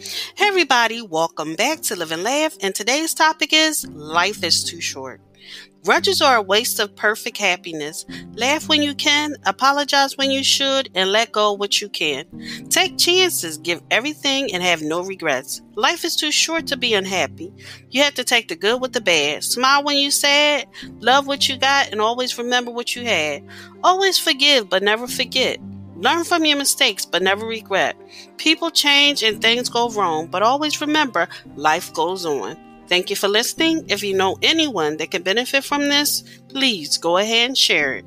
Hey, everybody, welcome back to Live and Laugh. And today's topic is Life is Too Short. Grudges are a waste of perfect happiness. Laugh when you can, apologize when you should, and let go what you can. Take chances, give everything, and have no regrets. Life is too short to be unhappy. You have to take the good with the bad. Smile when you're sad, love what you got, and always remember what you had. Always forgive, but never forget. Learn from your mistakes, but never regret. People change and things go wrong, but always remember life goes on. Thank you for listening. If you know anyone that can benefit from this, please go ahead and share it.